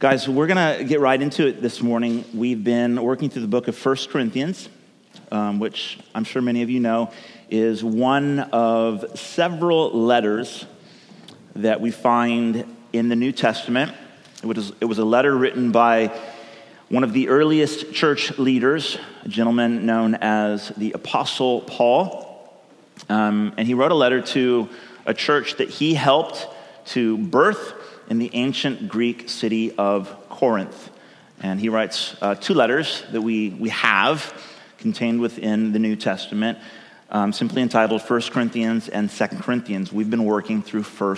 Guys, we're going to get right into it this morning. We've been working through the book of First Corinthians, um, which I'm sure many of you know is one of several letters that we find in the New Testament. It was, it was a letter written by one of the earliest church leaders, a gentleman known as the Apostle Paul. Um, and he wrote a letter to a church that he helped to birth in the ancient Greek city of Corinth. And he writes uh, two letters that we, we have contained within the New Testament, um, simply entitled 1 Corinthians and 2 Corinthians. We've been working through 1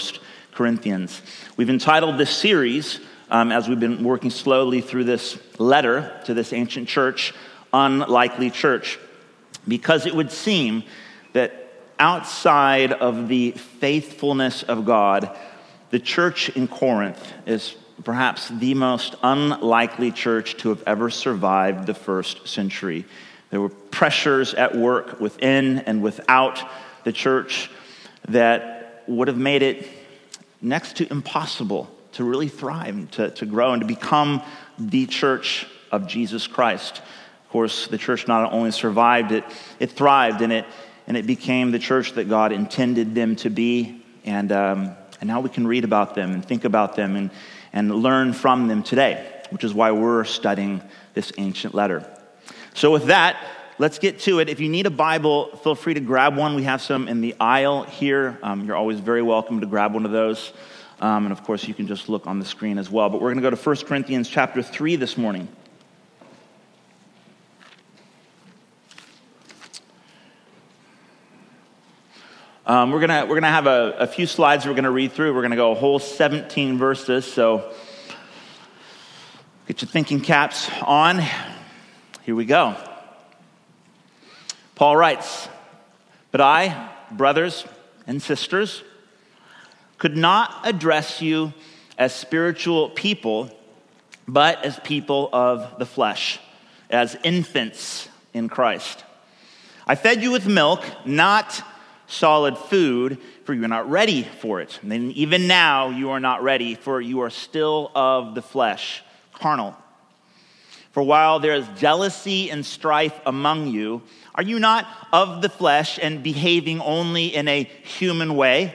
Corinthians. We've entitled this series, um, as we've been working slowly through this letter to this ancient church, Unlikely Church, because it would seem that outside of the faithfulness of God, the church in Corinth is perhaps the most unlikely church to have ever survived the first century. There were pressures at work within and without the church that would have made it next to impossible to really thrive, to, to grow, and to become the church of Jesus Christ. Of course, the church not only survived, it, it thrived, and it, and it became the church that God intended them to be. And um, and now we can read about them and think about them and, and learn from them today, which is why we're studying this ancient letter. So, with that, let's get to it. If you need a Bible, feel free to grab one. We have some in the aisle here. Um, you're always very welcome to grab one of those. Um, and of course, you can just look on the screen as well. But we're going to go to 1 Corinthians chapter 3 this morning. Um, we're going we're gonna have a, a few slides we're going to read through. We're going to go a whole 17 verses. So get your thinking caps on. Here we go. Paul writes, But I, brothers and sisters, could not address you as spiritual people, but as people of the flesh, as infants in Christ. I fed you with milk, not solid food, for you are not ready for it. And then even now you are not ready, for you are still of the flesh, carnal. For while there is jealousy and strife among you, are you not of the flesh and behaving only in a human way?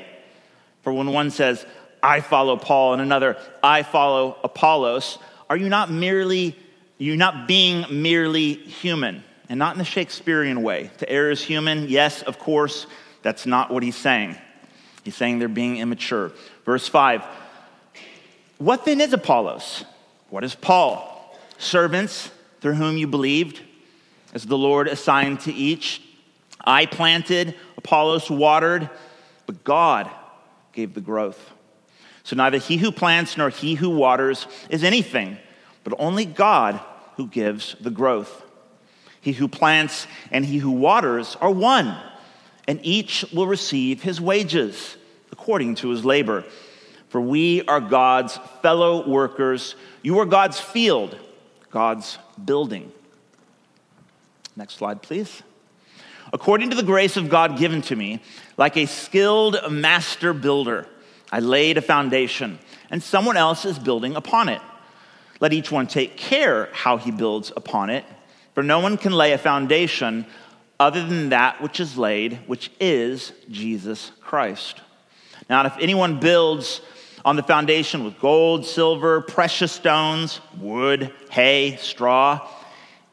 For when one says, I follow Paul, and another, I follow Apollos, are you not merely, you're not being merely human? And not in the Shakespearean way. To err is human, yes, of course, that's not what he's saying. He's saying they're being immature. Verse 5 What then is Apollos? What is Paul? Servants through whom you believed, as the Lord assigned to each. I planted, Apollos watered, but God gave the growth. So neither he who plants nor he who waters is anything, but only God who gives the growth. He who plants and he who waters are one and each will receive his wages according to his labor. For we are God's fellow workers. You are God's field, God's building. Next slide, please. According to the grace of God given to me, like a skilled master builder, I laid a foundation, and someone else is building upon it. Let each one take care how he builds upon it, for no one can lay a foundation other than that which is laid, which is Jesus Christ. Now, if anyone builds on the foundation with gold, silver, precious stones, wood, hay, straw,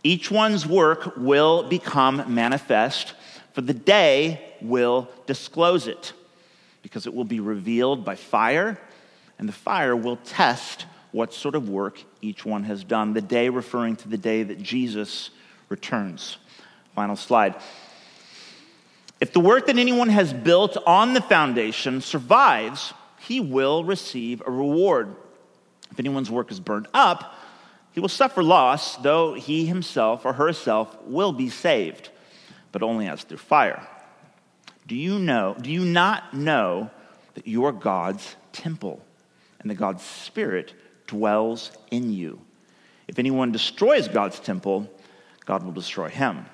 each one's work will become manifest, for the day will disclose it, because it will be revealed by fire, and the fire will test what sort of work each one has done. The day referring to the day that Jesus returns. Final slide. If the work that anyone has built on the foundation survives, he will receive a reward. If anyone's work is burned up, he will suffer loss, though he himself or herself will be saved, but only as through fire. Do you know, do you not know that you are God's temple and that God's Spirit dwells in you? If anyone destroys God's temple, God will destroy him.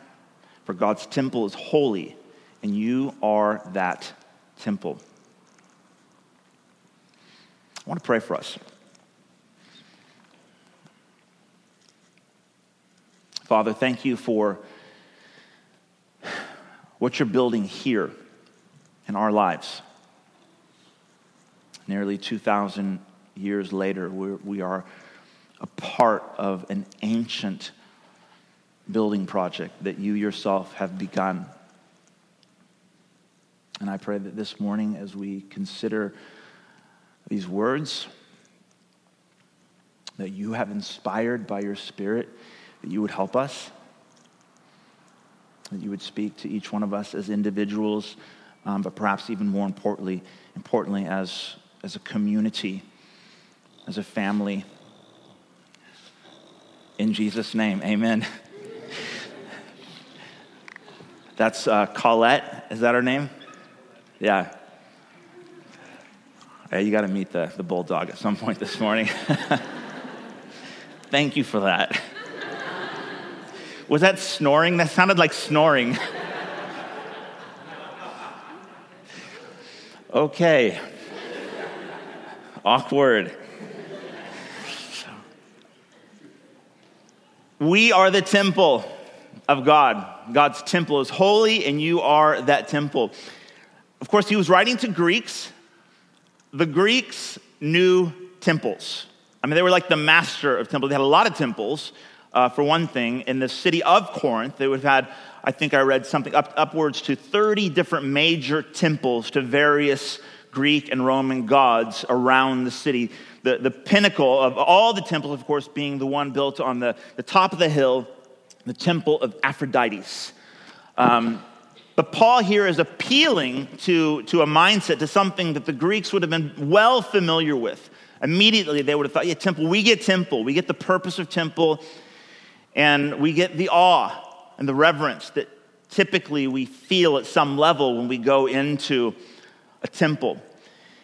For God's temple is holy, and you are that temple. I want to pray for us. Father, thank you for what you're building here in our lives. Nearly 2,000 years later, we're, we are a part of an ancient building project that you yourself have begun. And I pray that this morning, as we consider these words that you have inspired by your Spirit, that you would help us, that you would speak to each one of us as individuals, um, but perhaps even more importantly, importantly as, as a community, as a family. In Jesus' name, amen. That's uh, Colette. Is that her name? Yeah. Hey, you got to meet the, the bulldog at some point this morning. Thank you for that. Was that snoring? That sounded like snoring. Okay. Awkward. We are the temple of God. God's temple is holy, and you are that temple. Of course, he was writing to Greeks. The Greeks knew temples. I mean, they were like the master of temples. They had a lot of temples, uh, for one thing. In the city of Corinth, they would have had, I think I read something, up, upwards to 30 different major temples to various Greek and Roman gods around the city. The, the pinnacle of all the temples, of course, being the one built on the, the top of the hill, the temple of Aphrodite. Um, but Paul here is appealing to, to a mindset, to something that the Greeks would have been well familiar with. Immediately, they would have thought, yeah, temple, we get temple. We get the purpose of temple, and we get the awe and the reverence that typically we feel at some level when we go into a temple.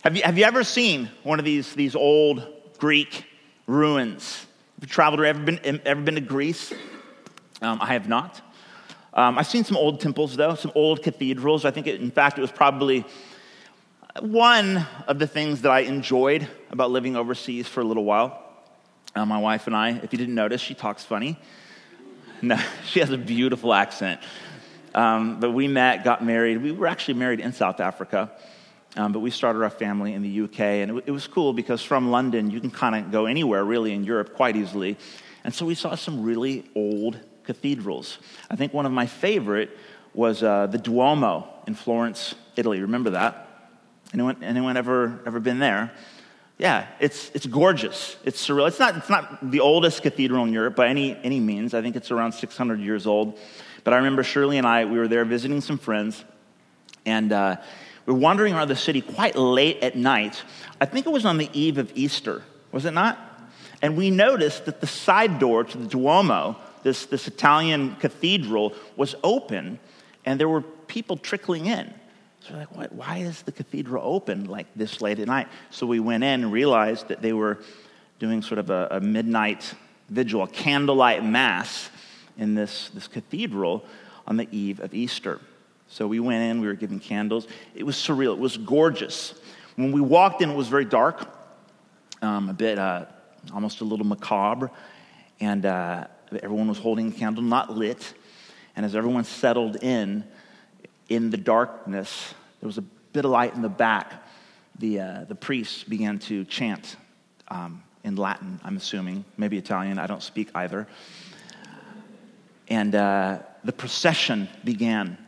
Have you, have you ever seen one of these, these old Greek ruins? Have you traveled or ever been, ever been to Greece? Um, I have not. Um, I've seen some old temples, though, some old cathedrals. I think, it, in fact, it was probably one of the things that I enjoyed about living overseas for a little while. Uh, my wife and I, if you didn't notice, she talks funny. No, she has a beautiful accent. Um, but we met, got married. We were actually married in South Africa, um, but we started our family in the UK. And it, it was cool because from London, you can kind of go anywhere really in Europe quite easily. And so we saw some really old cathedrals. I think one of my favorite was uh, the Duomo in Florence, Italy. Remember that? Anyone, anyone ever, ever been there? Yeah, it's, it's gorgeous. It's surreal. It's not, it's not the oldest cathedral in Europe by any, any means. I think it's around 600 years old. But I remember Shirley and I, we were there visiting some friends, and uh, we were wandering around the city quite late at night. I think it was on the eve of Easter, was it not? And we noticed that the side door to the Duomo this, this Italian cathedral was open and there were people trickling in. So we're like, why is the cathedral open like this late at night? So we went in and realized that they were doing sort of a, a midnight vigil, a candlelight mass in this, this cathedral on the eve of Easter. So we went in, we were giving candles. It was surreal, it was gorgeous. When we walked in, it was very dark, um, a bit, uh, almost a little macabre. And uh, Everyone was holding a candle, not lit. And as everyone settled in, in the darkness, there was a bit of light in the back. The, uh, the priests began to chant um, in Latin, I'm assuming, maybe Italian, I don't speak either. And uh, the procession began,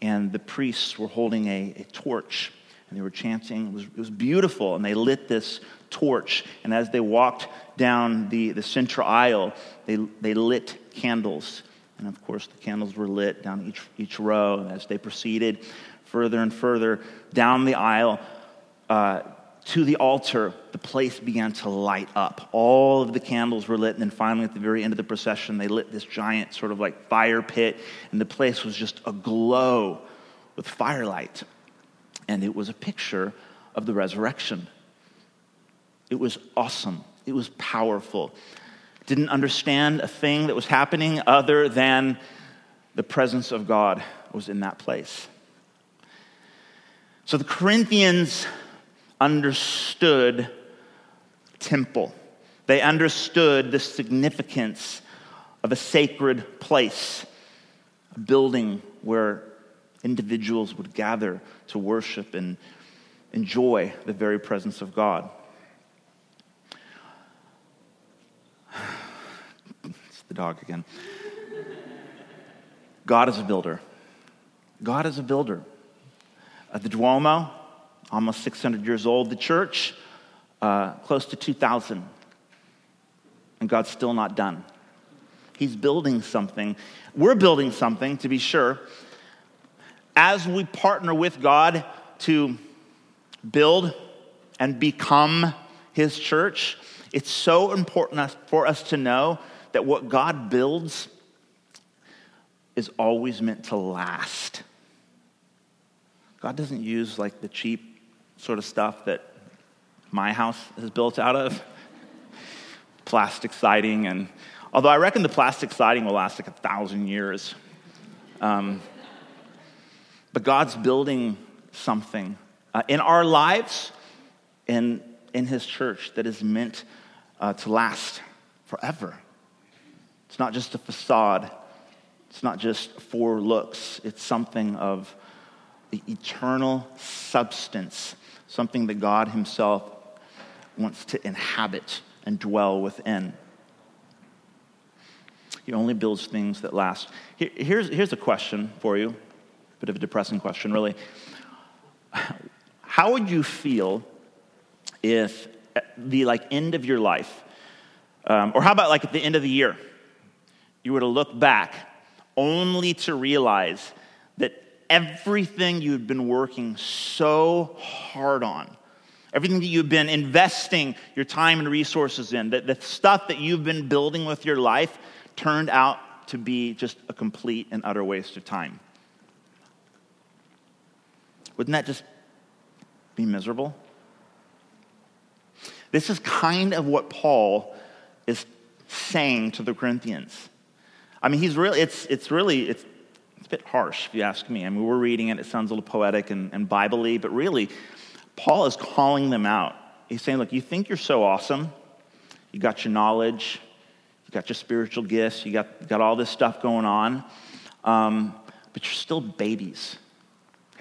and the priests were holding a, a torch, and they were chanting. It was, it was beautiful, and they lit this torch. And as they walked down the, the central aisle, they, they lit candles. And of course, the candles were lit down each, each row. And as they proceeded further and further down the aisle uh, to the altar, the place began to light up. All of the candles were lit. And then finally, at the very end of the procession, they lit this giant sort of like fire pit. And the place was just aglow with firelight. And it was a picture of the resurrection. It was awesome. It was powerful. Didn't understand a thing that was happening other than the presence of God was in that place. So the Corinthians understood temple. They understood the significance of a sacred place, a building where individuals would gather to worship and enjoy the very presence of God. It's the dog again. God is a builder. God is a builder. Uh, the Duomo, almost 600 years old. The church, uh, close to 2,000. And God's still not done. He's building something. We're building something, to be sure. As we partner with God to build and become His church, it's so important for us to know that what God builds is always meant to last. God doesn't use like the cheap sort of stuff that my house is built out of plastic siding and although i reckon the plastic siding will last like a thousand years um, but god's building something uh, in our lives and in his church that is meant uh, to last forever it's not just a facade it's not just for looks it's something of the eternal substance, something that God Himself wants to inhabit and dwell within. He only builds things that last. Here's, here's a question for you, bit of a depressing question, really. How would you feel if the like end of your life, um, or how about like at the end of the year, you were to look back only to realize that everything you've been working so hard on, everything that you've been investing your time and resources in, that the stuff that you've been building with your life turned out to be just a complete and utter waste of time. Wouldn't that just be miserable? This is kind of what Paul is saying to the Corinthians. I mean, he's really, it's, it's really, it's it's a bit harsh, if you ask me. I mean, we're reading it, it sounds a little poetic and, and Bible but really, Paul is calling them out. He's saying, Look, you think you're so awesome. You got your knowledge, you got your spiritual gifts, you got, got all this stuff going on, um, but you're still babies.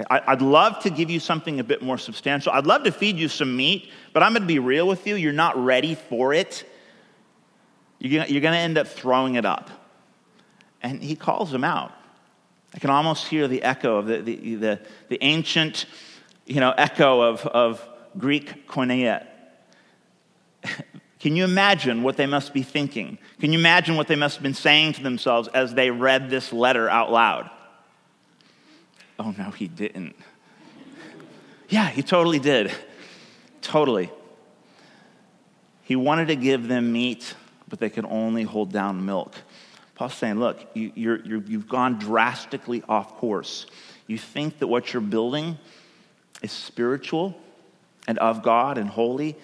I'd love to give you something a bit more substantial. I'd love to feed you some meat, but I'm going to be real with you. You're not ready for it. You're going to end up throwing it up. And he calls them out. I can almost hear the echo of the, the, the, the ancient you know, echo of, of Greek koinonia. Can you imagine what they must be thinking? Can you imagine what they must have been saying to themselves as they read this letter out loud? Oh, no, he didn't. Yeah, he totally did. Totally. He wanted to give them meat, but they could only hold down milk. Paul's saying, look, you, you're, you've gone drastically off course. You think that what you're building is spiritual and of God and holy.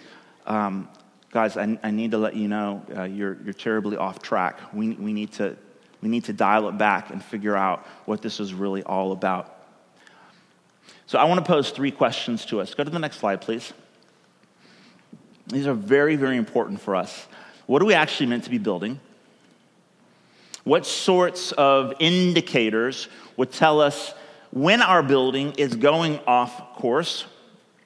Um, guys, I, I, need to let you know uh, you're, you're terribly off track. We, we, need to, we need to dial it back and figure out what this is really all about. So I want to pose three questions to us. Go to the next slide, please. These are very, very important for us. What are we actually meant to be building? What sorts of indicators would tell us when our building is going off course?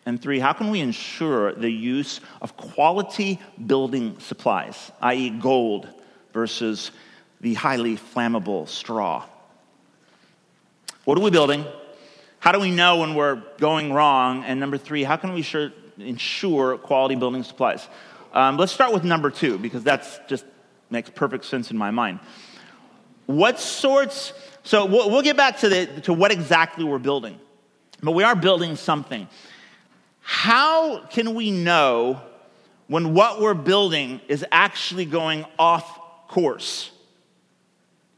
And three, how can we ensure the use of quality building supplies, i.e., gold versus the highly flammable straw? What are we building? How do we know when we're going wrong? And number three, how can we sure, ensure quality building supplies? Um, let's start with number two because that's just makes perfect sense in my mind. What sorts, so we'll, we'll get back to, the, to what exactly we're building, but we are building something. How can we know when what we're building is actually going off course?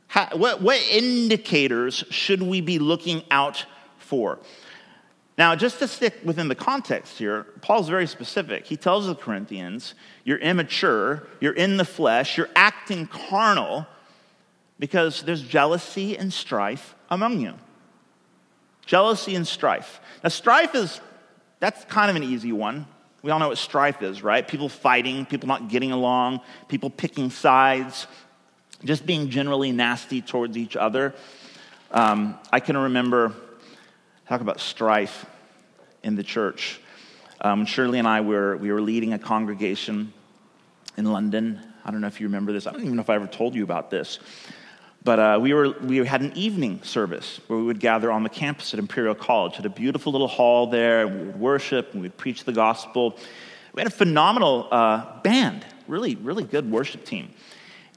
How, what, what indicators should we be looking out for? Now, just to stick within the context here, Paul's very specific. He tells the Corinthians, You're immature, you're in the flesh, you're acting carnal, because there's jealousy and strife among you. Jealousy and strife. Now, strife is, that's kind of an easy one. We all know what strife is, right? People fighting, people not getting along, people picking sides. just being generally nasty towards each other. Um, I can remember, talk about strife in the church. Um, Shirley and I were, we were leading a congregation in London. I don't know if you remember this. I don't even know if I ever told you about this. But uh, we, were, we had an evening service where we would gather on the campus at Imperial College. Had a beautiful little hall there, and we would worship and we'd preach the gospel. We had a phenomenal uh, band, really, really good worship team.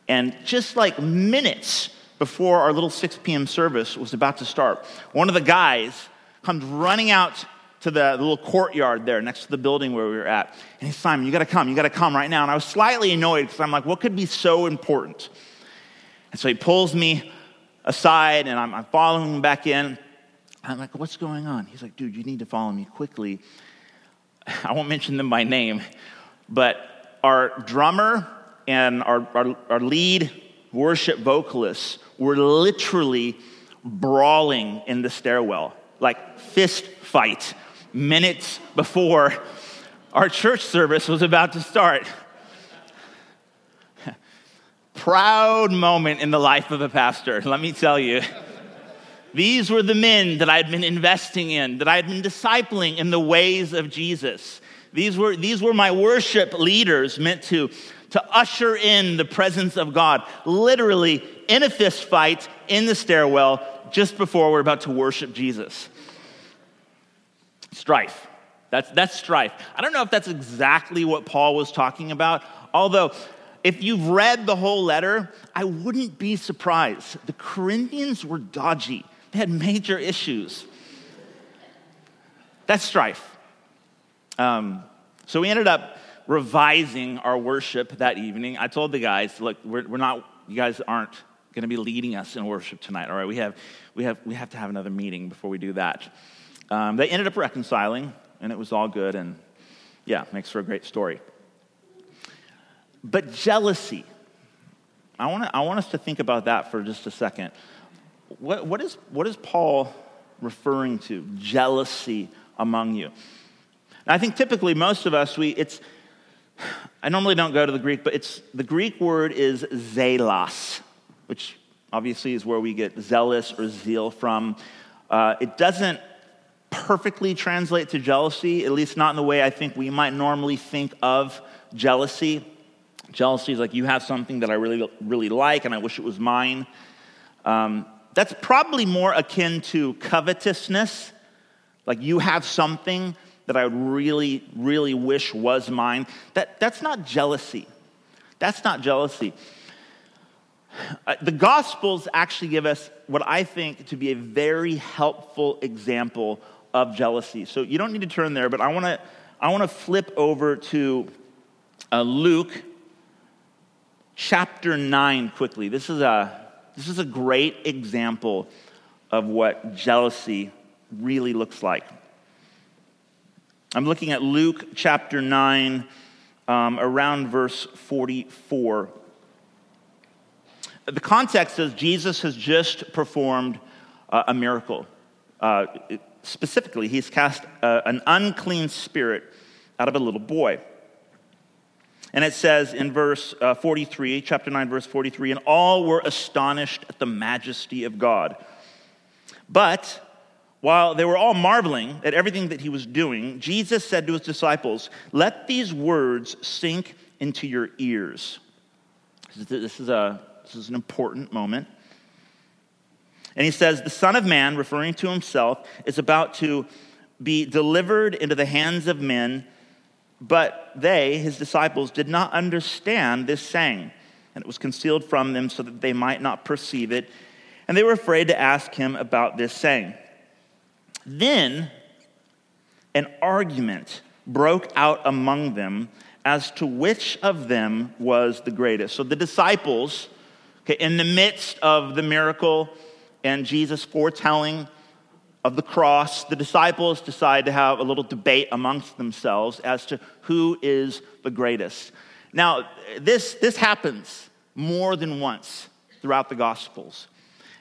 And just like minutes before our little 6 p.m. service was about to start, one of the guys comes running out to the, little courtyard there next to the building where we were at. And he's, Simon, you gotta come, you gotta come right now. And I was slightly annoyed because I'm like, what could be so important? And so he pulls me aside and I'm, I'm following him back in. I'm like, what's going on? He's like, dude, you need to follow me quickly. I won't mention them by name, but our drummer and our, our, our lead worship vocalists were literally brawling in the stairwell, like fist fight, minutes before our church service was about to start. Proud moment in the life of a pastor, let me tell you. These were the men that I had been investing in, that I had been discipling in the ways of Jesus. These were, these were my worship leaders meant to to usher in the presence of God, literally in a fist fight in the stairwell just before we're about to worship Jesus. Strife. That's, that's strife. I don't know if that's exactly what Paul was talking about, although, if you've read the whole letter, I wouldn't be surprised. The Corinthians were dodgy, they had major issues. That's strife. Um, so we ended up revising our worship that evening, I told the guys, look, we're, we're not, you guys aren't going to be leading us in worship tonight, all right? We have, we have, we have to have another meeting before we do that. Um, they ended up reconciling, and it was all good, and yeah, makes for a great story. But jealousy, I wanna, I want us to think about that for just a second. What, what, is, what is Paul referring to? Jealousy among you. Now, I think typically most of us, we, it's, I normally don't go to the Greek, but it's the Greek word is zelos, which obviously is where we get zealous or zeal from. Uh, it doesn't perfectly translate to jealousy, at least not in the way I think we might normally think of jealousy. Jealousy is like you have something that I really, really like and I wish it was mine. Um, that's probably more akin to covetousness. Like you have something that I would really, really wish was mine. That, that's not jealousy. That's not jealousy. Uh, the Gospels actually give us what I think to be a very helpful example of jealousy. So you don't need to turn there, but I want to I want to flip over to uh, Luke chapter 9 quickly. This is a this is a great example of what jealousy really looks like. I'm looking at Luke chapter 9, um, around verse 44. The context is Jesus has just performed uh, a miracle. Uh, specifically, he's cast uh, an unclean spirit out of a little boy. And it says in verse uh, 43, chapter 9, verse 43, and all were astonished at the majesty of God. But while they were all marveling at everything that he was doing, Jesus said to his disciples, Let these words sink into your ears. This is, a, this is an important moment. And he says, The Son of Man, referring to himself, is about to be delivered into the hands of men, but they, his disciples, did not understand this saying, and it was concealed from them so that they might not perceive it. And they were afraid to ask him about this saying. Then an argument broke out among them as to which of them was the greatest. So the disciples, okay, in the midst of the miracle and Jesus foretelling of the cross, the disciples decide to have a little debate amongst themselves as to who is the greatest. Now, this, this happens more than once throughout the Gospels.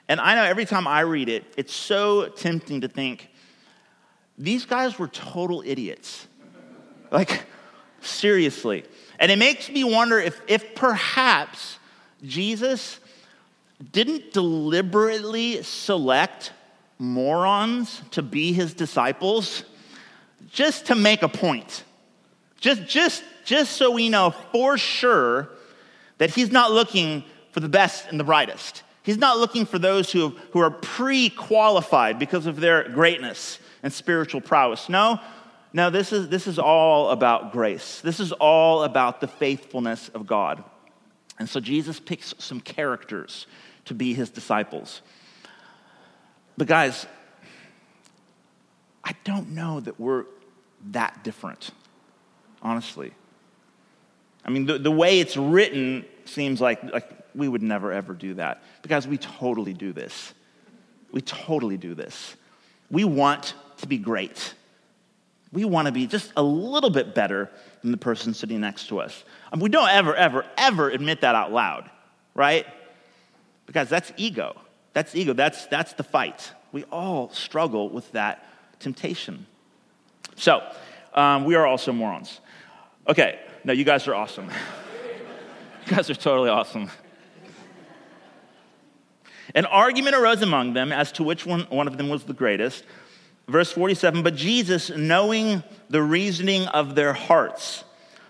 And I know every time I read it, it's so tempting to think, these guys were total idiots. Like, seriously. And it makes me wonder if, if perhaps Jesus didn't deliberately select morons to be his disciples just to make a point. Just, just, just so we know for sure that he's not looking for the best and the brightest. He's not looking for those who, who are pre qualified because of their greatness and spiritual prowess. No, no, this is, this is all about grace. This is all about the faithfulness of God. And so Jesus picks some characters to be his disciples. But, guys, I don't know that we're that different, honestly. I mean, the, the way it's written seems like, like we would never ever do that because we totally do this. We totally do this. We want to be great. We want to be just a little bit better than the person sitting next to us. I mean, we don't ever, ever, ever admit that out loud, right? Because that's ego. That's ego. That's, that's the fight. We all struggle with that temptation. So, um, we are also morons. Okay, no, you guys are awesome. you guys are totally awesome. An argument arose among them as to which one, one of them was the greatest. Verse 47 But Jesus, knowing the reasoning of their hearts,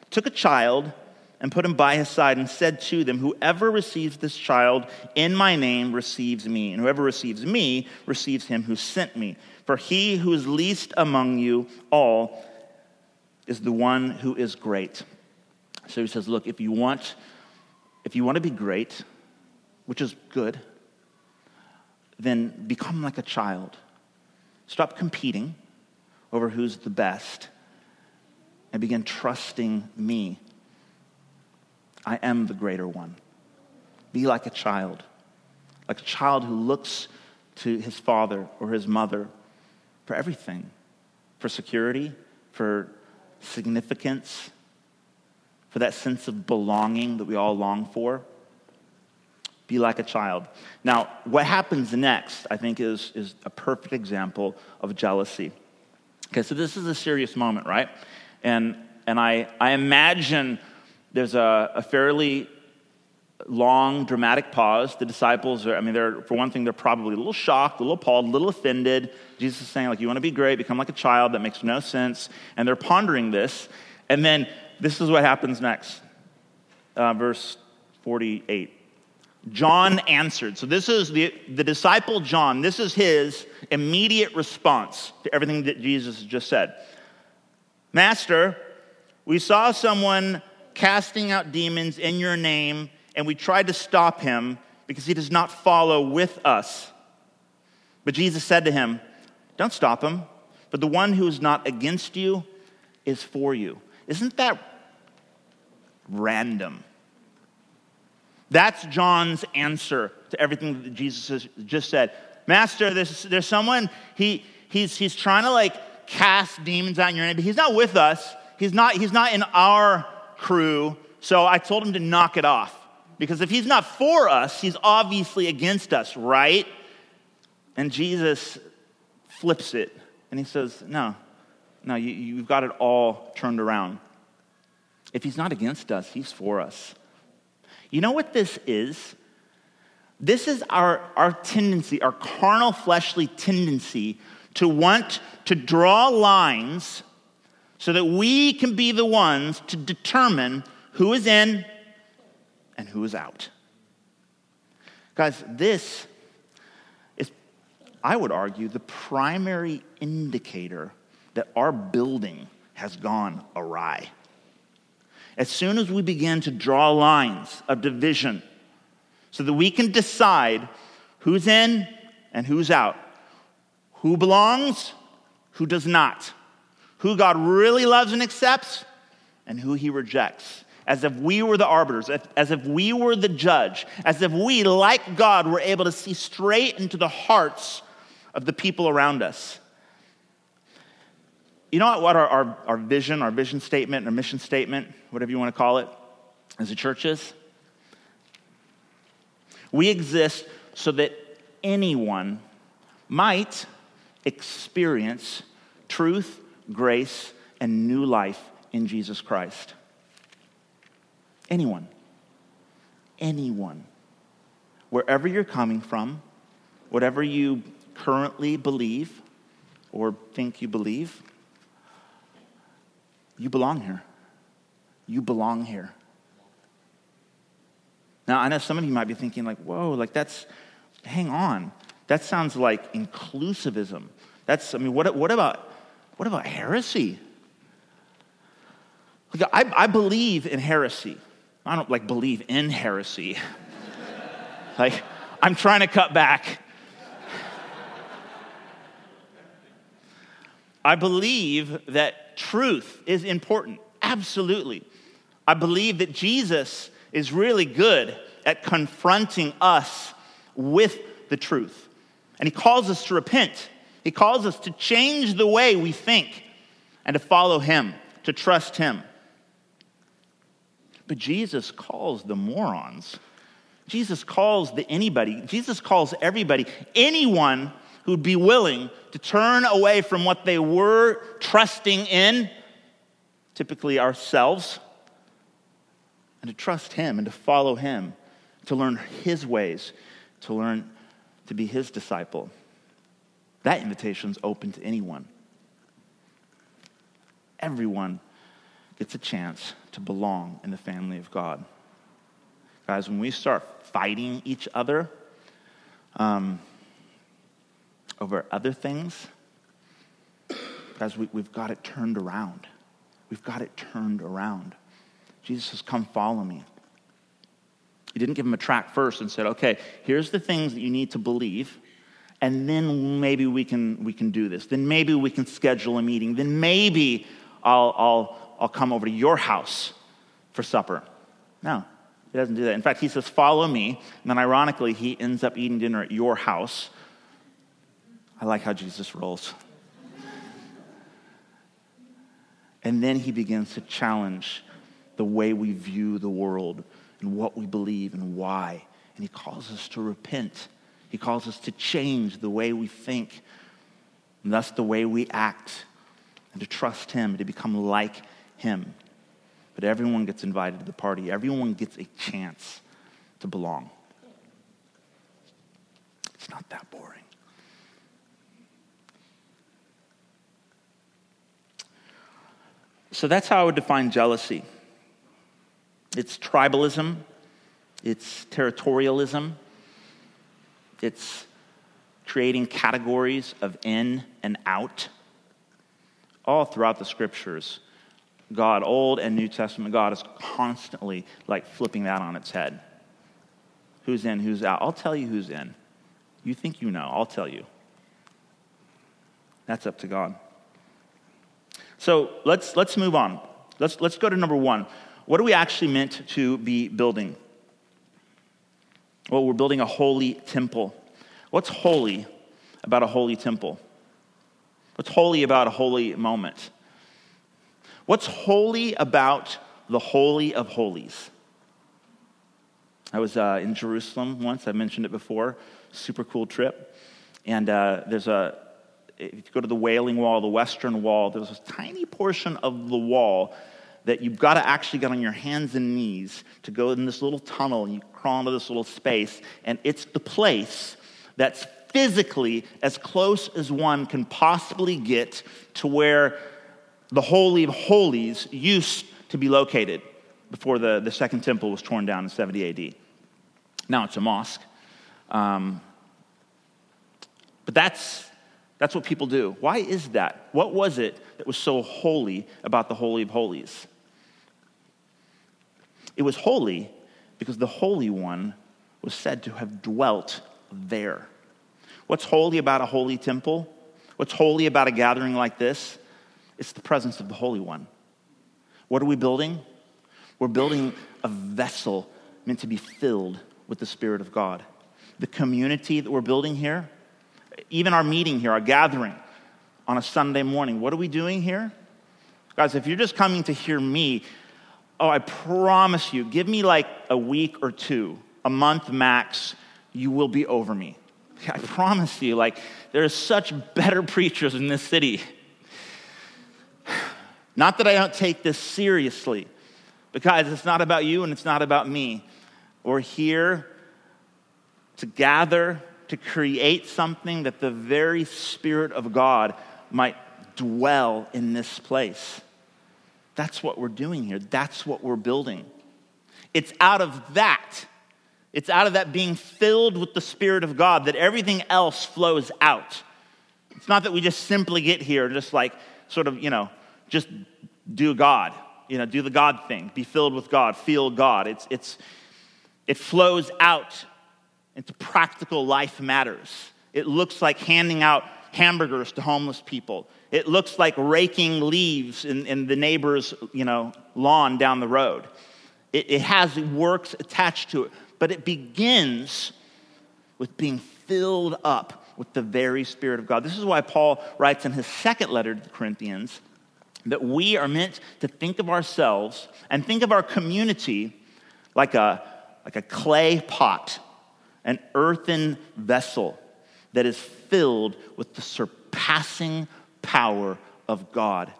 took a child and put him by his side and said to them, Whoever receives this child in my name receives me, and whoever receives me receives him who sent me. For he who is least among you all is the one who is great. So he says, Look, if you want, if you want to be great, which is good, then become like a child. Stop competing over who's the best and begin trusting me I am the greater one. Be like a child, like a child who looks to his father or his mother for everything for security, for significance, for that sense of belonging that we all long for. Be like a child. Now, what happens next, I think, is, is a perfect example of jealousy. Okay, so this is a serious moment, right? And, and I, I imagine there's a, a fairly long, dramatic pause. The disciples are, I mean, they're, for one thing, they're probably a little shocked, a little appalled, a little offended. Jesus is saying, like, you want to be great, become like a child. That makes no sense. And they're pondering this. And then this is what happens next. Uh, verse 48. John answered. So this is the, the disciple John. This is his immediate response to everything that Jesus just said. Master, we saw someone casting out demons in your name, and we tried to stop him because he does not follow with us. But Jesus said to him, Don't stop him, but the one who is not against you is for you. Isn't that random? That's John's answer to everything that Jesus just said. Master, there's, there's someone, he, he's, he's trying to like cast demons out in your name, but he's not with us. He's not, he's not in our crew, so I told him to knock it off. Because if he's not for us, he's obviously against us, right? And Jesus flips it and he says, No, no, you, you've got it all turned around. If he's not against us, he's for us. You know what this is? This is our, our tendency, our carnal, fleshly tendency to want to draw lines so that we can be the ones to determine who is in and who is out. Guys, this is, I would argue, the primary indicator that our building has gone awry. As soon as we begin to draw lines of division so that we can decide who's in and who's out, who belongs, who does not who God really loves and accepts and who he rejects. As if we were the arbiters, as if we were the judge, as if we, like God, were able to see straight into the hearts of the people around us. You know what our, our, our vision, our vision statement, our mission statement, whatever you want to call it, as a church is? We exist so that anyone might experience truth grace, and new life in Jesus Christ. Anyone. Anyone. wherever you're coming from, whatever you currently believe or think you believe, you belong here. You belong here. Now, I know some of you might be thinking, like, whoa, like that's, hang on. That sounds like inclusivism. That's, I mean, what, what, about, what about heresy? Like, I, I believe in heresy. I don't like believe in heresy. like, I'm trying to cut back. I believe that truth is important. Absolutely. I believe that Jesus is really good at confronting us with the truth. And he calls us to repent. He calls us to change the way we think and to follow him, to trust him. But Jesus calls the morons. Jesus calls the anybody. Jesus calls everybody, anyone who'd be willing to turn away from what they were trusting in, typically ourselves, and to trust Him and to follow Him, to learn His ways, to learn to be His disciple. That invitation is open to anyone. Everyone gets a chance to belong in the family of God. Guys, when we start fighting each other um, over other things, guys, we, we've got it turned around. We've got it turned around. Jesus says, Come follow me. He didn't give him a track first and said, Okay, here's the things that you need to believe, and then maybe we can, we can do this. Then maybe we can schedule a meeting. Then maybe I'll, I'll, I'll come over to your house for supper. No, he doesn't do that. In fact, he says, Follow me. And then, ironically, he ends up eating dinner at your house. I like how Jesus rolls. and then he begins to challenge the way we view the world and what we believe and why. And he calls us to repent. He calls us to change the way we think, and thus the way we act, and to trust him, to become like him. But everyone gets invited to the party, everyone gets a chance to belong. It's not that boring. So that's how I would define jealousy it's tribalism, it's territorialism, it's creating categories of in and out. All throughout the scriptures, God, Old and New Testament, God is constantly like flipping that on its head. Who's in, who's out? I'll tell you who's in. You think you know, I'll tell you. That's up to God. So let's, let's move on. Let's, let's go to number one. What are we actually meant to be building? Well, we're building a holy temple. What's holy about a holy temple? What's holy about a holy moment? What's holy about the Holy of Holies? I was uh, in Jerusalem once, I mentioned it before. Super cool trip. And uh, there's a, if you go to the Wailing Wall, the Western Wall, there's a tiny portion of the wall that you've got to actually get on your hands and knees to go in this little tunnel and you crawl into this little space. And it's the place that's physically as close as one can possibly get to where the Holy of Holies used to be located before the, the Second Temple was torn down in 70 AD. Now it's a mosque. Um, but that's, that's what people do. Why is that? What was it that was so holy about the Holy of Holies? It was holy because the Holy One was said to have dwelt there. What's holy about a holy temple? What's holy about a gathering like this? It's the presence of the Holy One. What are we building? We're building a vessel meant to be filled with the Spirit of God. The community that we're building here, even our meeting here, our gathering on a Sunday morning, what are we doing here? Guys, if you're just coming to hear me, oh, I promise you, give me like a week or two, a month max, you will be over me. I promise you, like, there's such better preachers in this city. Not that I don't take this seriously, because it's not about you and it's not about me. We're here to gather, to create something that the very Spirit of God might dwell in this place. That's what we're doing here. That's what we're building. It's out of that, it's out of that being filled with the Spirit of God that everything else flows out. It's not that we just simply get here, just like sort of, you know, just do God, you know, do the God thing, be filled with God, feel God. It's, it's, it flows out into practical life matters. It looks like handing out hamburgers to homeless people. It looks like raking leaves in, in the neighbor's you know, lawn down the road. It, it has works attached to it, but it begins with being filled up with the very Spirit of God. This is why Paul writes in his second letter to the Corinthians that we are meant to think of ourselves and think of our community like a, like a clay pot, an earthen vessel that is filled with the surpassing power of God.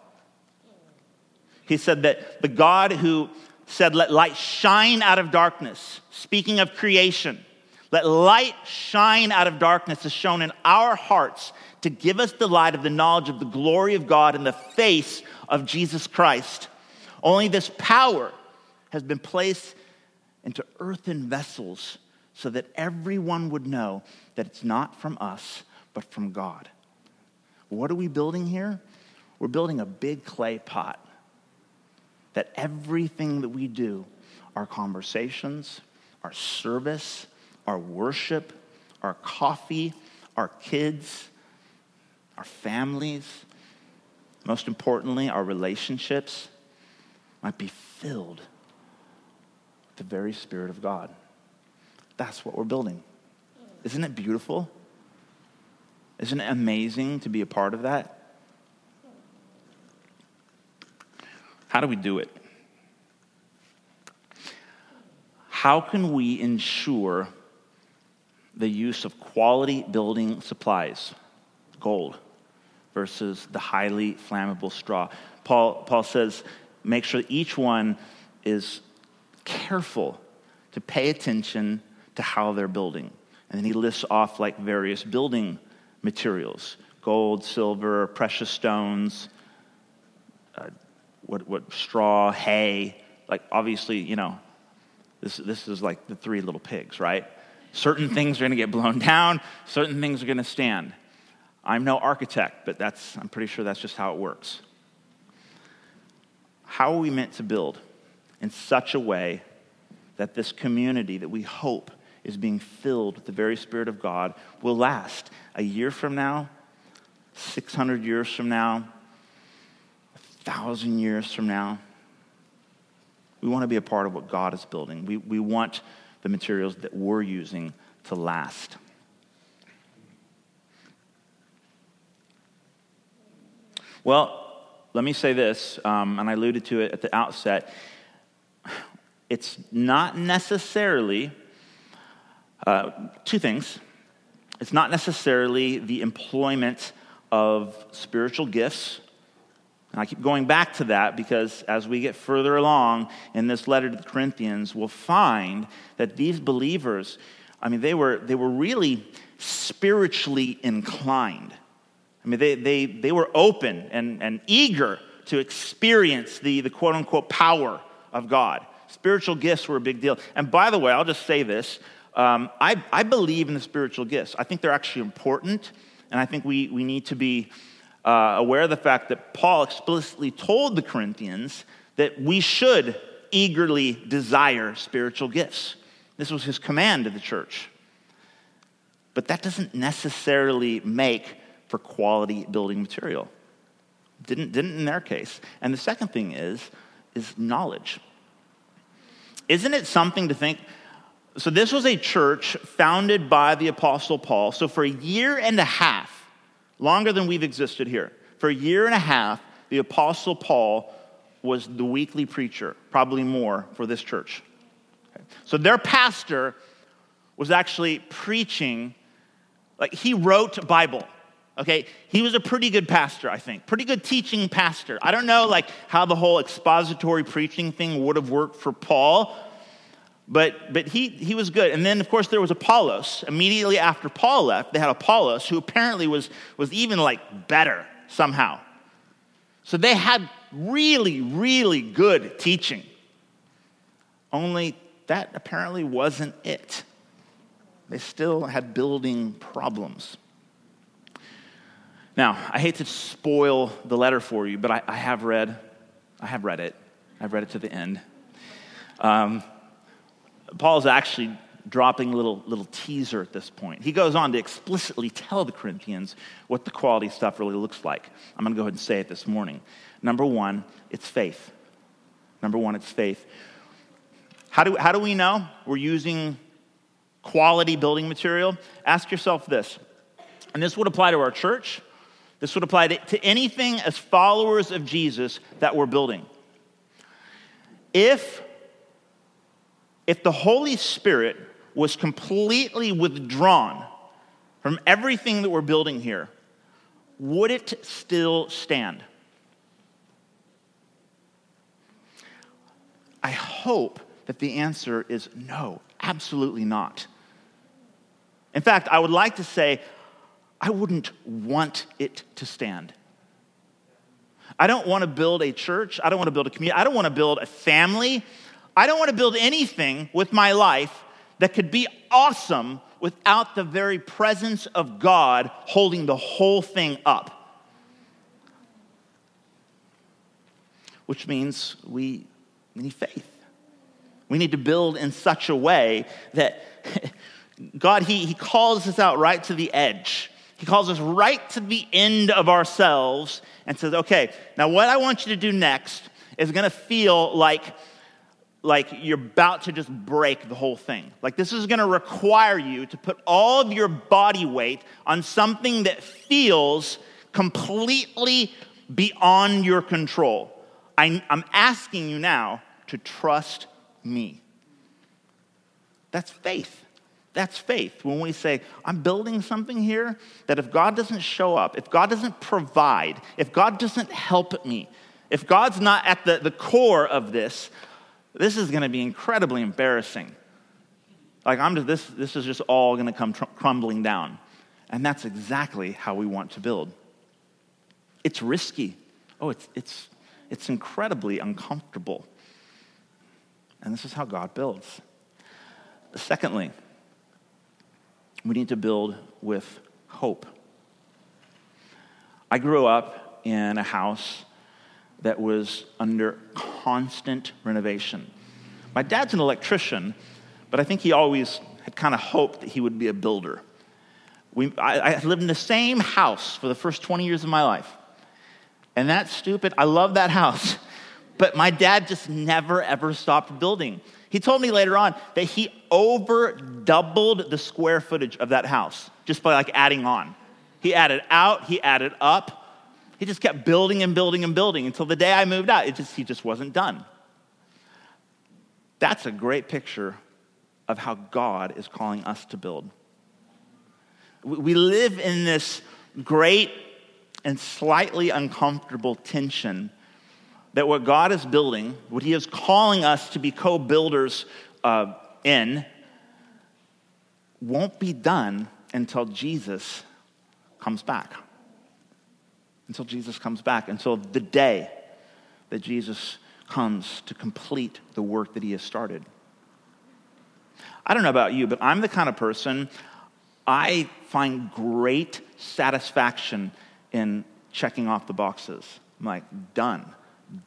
He said that the God who said, Let light shine out of darkness, speaking of creation, let light shine out of darkness is shone in our hearts to give us the light of the knowledge of the glory of God in the face of Jesus Christ. Only this power has been placed into earthen vessels so that everyone would know that it's not from us, but from God. What are we building here? We're building a big clay pot that everything that we do, our conversations, our service, our worship, our coffee, our kids, our families, most importantly, our relationships, might be filled with the very Spirit of God. That's what we're building. Isn't it beautiful? Isn't it amazing to be a part of that? How do we do it? How can we ensure the use of quality building supplies, gold, versus the highly flammable straw? Paul, Paul says, make sure each one is careful to pay attention to how they're building. And then he lists off like various building materials gold, silver, precious stones, uh, what, what straw, hay. Like, obviously, you know, this, this is like the three little pigs, right? Certain things are going to get blown down, certain things are going to stand. I'm no architect, but that's, I'm pretty sure that's just how it works. How are we meant to build in such a way that this community that we hope is being filled with the very Spirit of God will last a year from now, 600 years from now, a thousand years from now. We want to be a part of what God is building. We, we want the materials that we're using to last. Well, let me say this, um, and I alluded to it at the outset. It's not necessarily uh, two things. It's not necessarily the employment of spiritual gifts. And I keep going back to that because as we get further along in this letter to the Corinthians, we'll find that these believers, I mean, they were, they were really spiritually inclined. I mean, they, they, they were open and, and eager to experience the, the quote unquote power of God. Spiritual gifts were a big deal. And by the way, I'll just say this um, I, I believe in the spiritual gifts. I think they're actually important, and I think we, we need to be uh, aware of the fact that Paul explicitly told the Corinthians that we should eagerly desire spiritual gifts. This was his command to the church. But that doesn't necessarily make for quality building material. Didn't, didn't in their case. And the second thing is, is knowledge. Isn't it something to think so, this was a church founded by the Apostle Paul. So, for a year and a half, longer than we've existed here, for a year and a half, the Apostle Paul was the weekly preacher, probably more for this church. So, their pastor was actually preaching, like, he wrote Bible. Okay, he was a pretty good pastor, I think. Pretty good teaching pastor. I don't know like how the whole expository preaching thing would have worked for Paul, But, but he, he was good. And then, of course, there was Apollos. Immediately after Paul left, they had Apollos, who apparently was, was even like better somehow. So they had really, really good teaching. Only that apparently wasn't it. They still had building problems. Now, I hate to spoil the letter for you, but I, I have read, I have read it. I've read it to the end. Um, Paul's actually dropping a little, little teaser at this point. He goes on to explicitly tell the Corinthians what the quality stuff really looks like. I'm going to go ahead and say it this morning. Number one, it's faith. Number one, it's faith. How do, how do we know we're using quality building material? Ask yourself this, and this would apply to our church, this would apply to, to anything as followers of Jesus that we're building. If if the Holy Spirit was completely withdrawn from everything that we're building here, would it still stand? I hope that the answer is no, absolutely not. In fact, I would like to say, I wouldn't want it to stand. I don't want to build a church. I don't want to build a community. I don't want to build a family I don't want to build anything with my life that could be awesome without the very presence of God holding the whole thing up. Which means we, need faith. We need to build in such a way that God, he, he calls us out right to the edge. He calls us right to the end of ourselves and says, okay, now what I want you to do next is going to feel like like you're about to just break the whole thing. Like this is going to require you to put all of your body weight on something that feels completely beyond your control. I, am asking you now to trust me. That's faith. That's faith. When we say, I'm building something here that if God doesn't show up, if God doesn't provide, if God doesn't help me, if God's not at the, the core of this, this is going to be incredibly embarrassing. Like, I'm just, this, this is just all going to come tr- crumbling down. And that's exactly how we want to build. It's risky. Oh, it's, it's, it's incredibly uncomfortable. And this is how God builds. Secondly, we need to build with hope. I grew up in a house that was under constant renovation. My dad's an electrician, but I think he always had kind of hoped that he would be a builder. We, I, I lived in the same house for the first 20 years of my life. And that's stupid. I love that house. But my dad just never, ever stopped building. He told me later on that he over doubled the square footage of that house just by like adding on. He added out, he added up. He just kept building and building and building until the day I moved out. It just, he just wasn't done. That's a great picture of how God is calling us to build. We live in this great and slightly uncomfortable tension that what God is building, what He is calling us to be co builders uh, in, won't be done until Jesus comes back until Jesus comes back, until the day that Jesus comes to complete the work that he has started. I don't know about you, but I'm the kind of person I find great satisfaction in checking off the boxes. I'm like, done,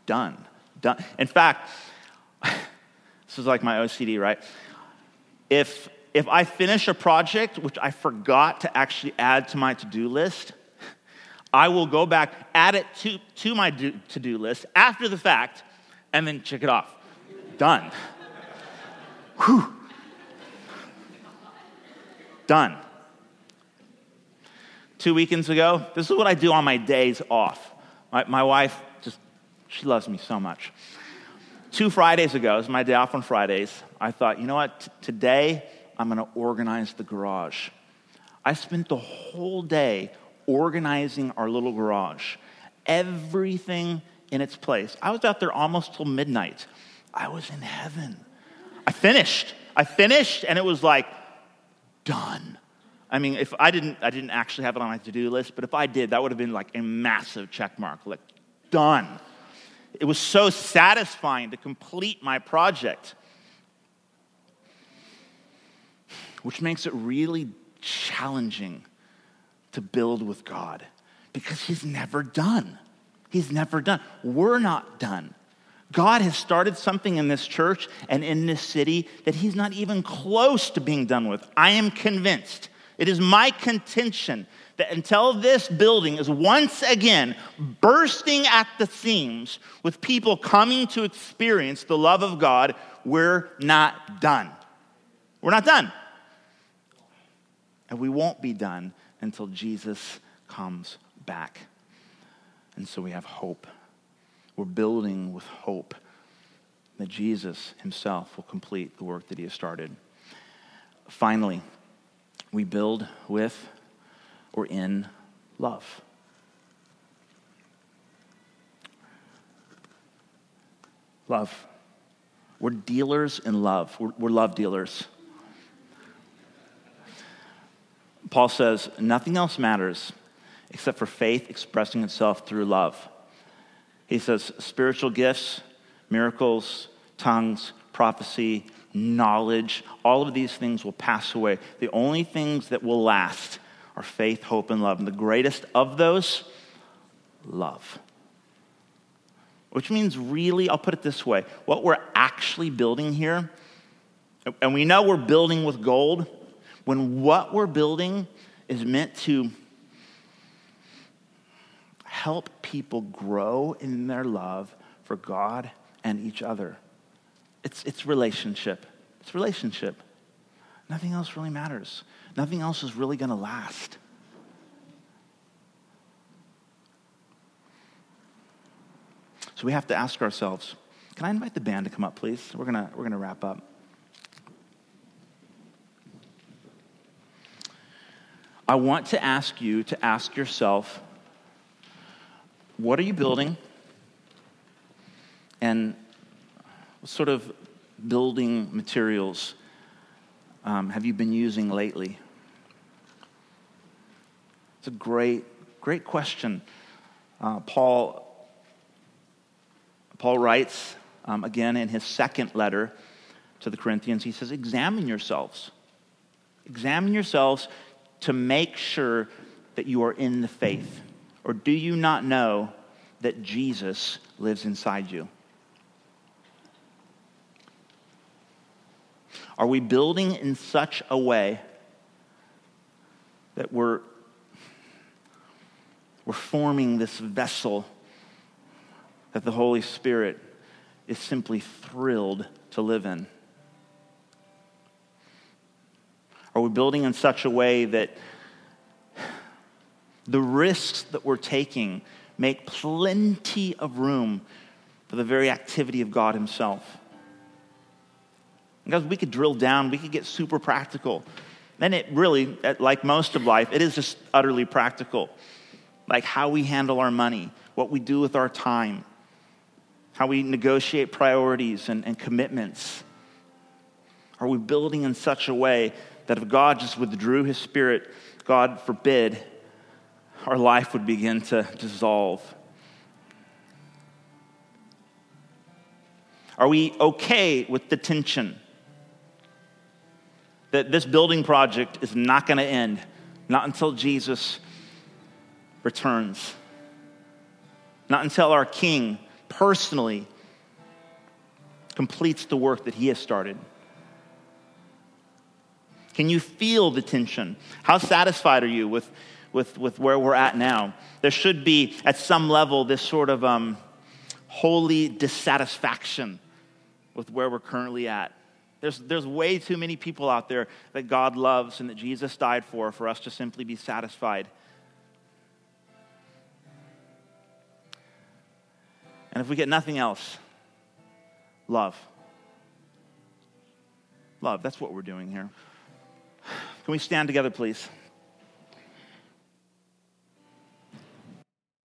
done, done. In fact, this is like my OCD, right? If if I finish a project which I forgot to actually add to my to-do list, I will go back, add it to, to my to do list after the fact, and then check it off. Done. Whew. Done. Two weekends ago, this is what I do on my days off. My, my wife just, she loves me so much. Two Fridays ago, it was my day off on Fridays, I thought, you know what, T- today I'm gonna organize the garage. I spent the whole day organizing our little garage. Everything in its place. I was out there almost till midnight. I was in heaven. I finished. I finished, and it was like, done. I mean, if I didn't, I didn't actually have it on my to-do list, but if I did, that would have been like a massive check mark, like done. It was so satisfying to complete my project, which makes it really challenging to build with God because He's never done. He's never done. We're not done. God has started something in this church and in this city that He's not even close to being done with. I am convinced. It is my contention that until this building is once again bursting at the seams with people coming to experience the love of God, we're not done. We're not done. And we won't be done until Jesus comes back. And so we have hope. We're building with hope that Jesus himself will complete the work that he has started. Finally, we build with or in love. Love. We're dealers in love. We're, we're, love dealers. Paul says, nothing else matters except for faith expressing itself through love. He says, spiritual gifts, miracles, tongues, prophecy, knowledge, all of these things will pass away. The only things that will last are faith, hope, and love. And the greatest of those, love. Which means, really, I'll put it this way what we're actually building here, and we know we're building with gold, when what we're building is meant to help people grow in their love for God and each other. It's, it's relationship. It's relationship. Nothing else really matters. Nothing else is really going to last. So we have to ask ourselves can I invite the band to come up, please? We're going to we're going to wrap up. I want to ask you to ask yourself what are you building? And what sort of building materials um, have you been using lately? It's a great, great question. Uh, Paul, Paul writes um, again in his second letter to the Corinthians, he says, Examine yourselves. Examine yourselves to make sure that you are in the faith. Or do you not know that Jesus lives inside you? Are we building in such a way that we're, we're forming this vessel that the Holy Spirit is simply thrilled to live in? Are we building in such a way that the risks that we're taking make plenty of room for the very activity of God Himself. Because we could drill down, we could get super practical. Then it really, like most of life, it is just utterly practical. Like how we handle our money, what we do with our time, how we negotiate priorities and, and commitments. Are we building in such a way that if God just withdrew His Spirit, God forbid, our life would begin to dissolve. Are we okay with the tension that this building project is not going to end, not until Jesus returns, not until our King personally completes the work that he has started? Can you feel the tension? How satisfied are you with with, with where we're at now. There should be, at some level, this sort of um, holy dissatisfaction with where we're currently at. There's, there's way too many people out there that God loves and that Jesus died for, for us to simply be satisfied. And if we get nothing else, love. Love, that's what we're doing here. Can we stand together, please?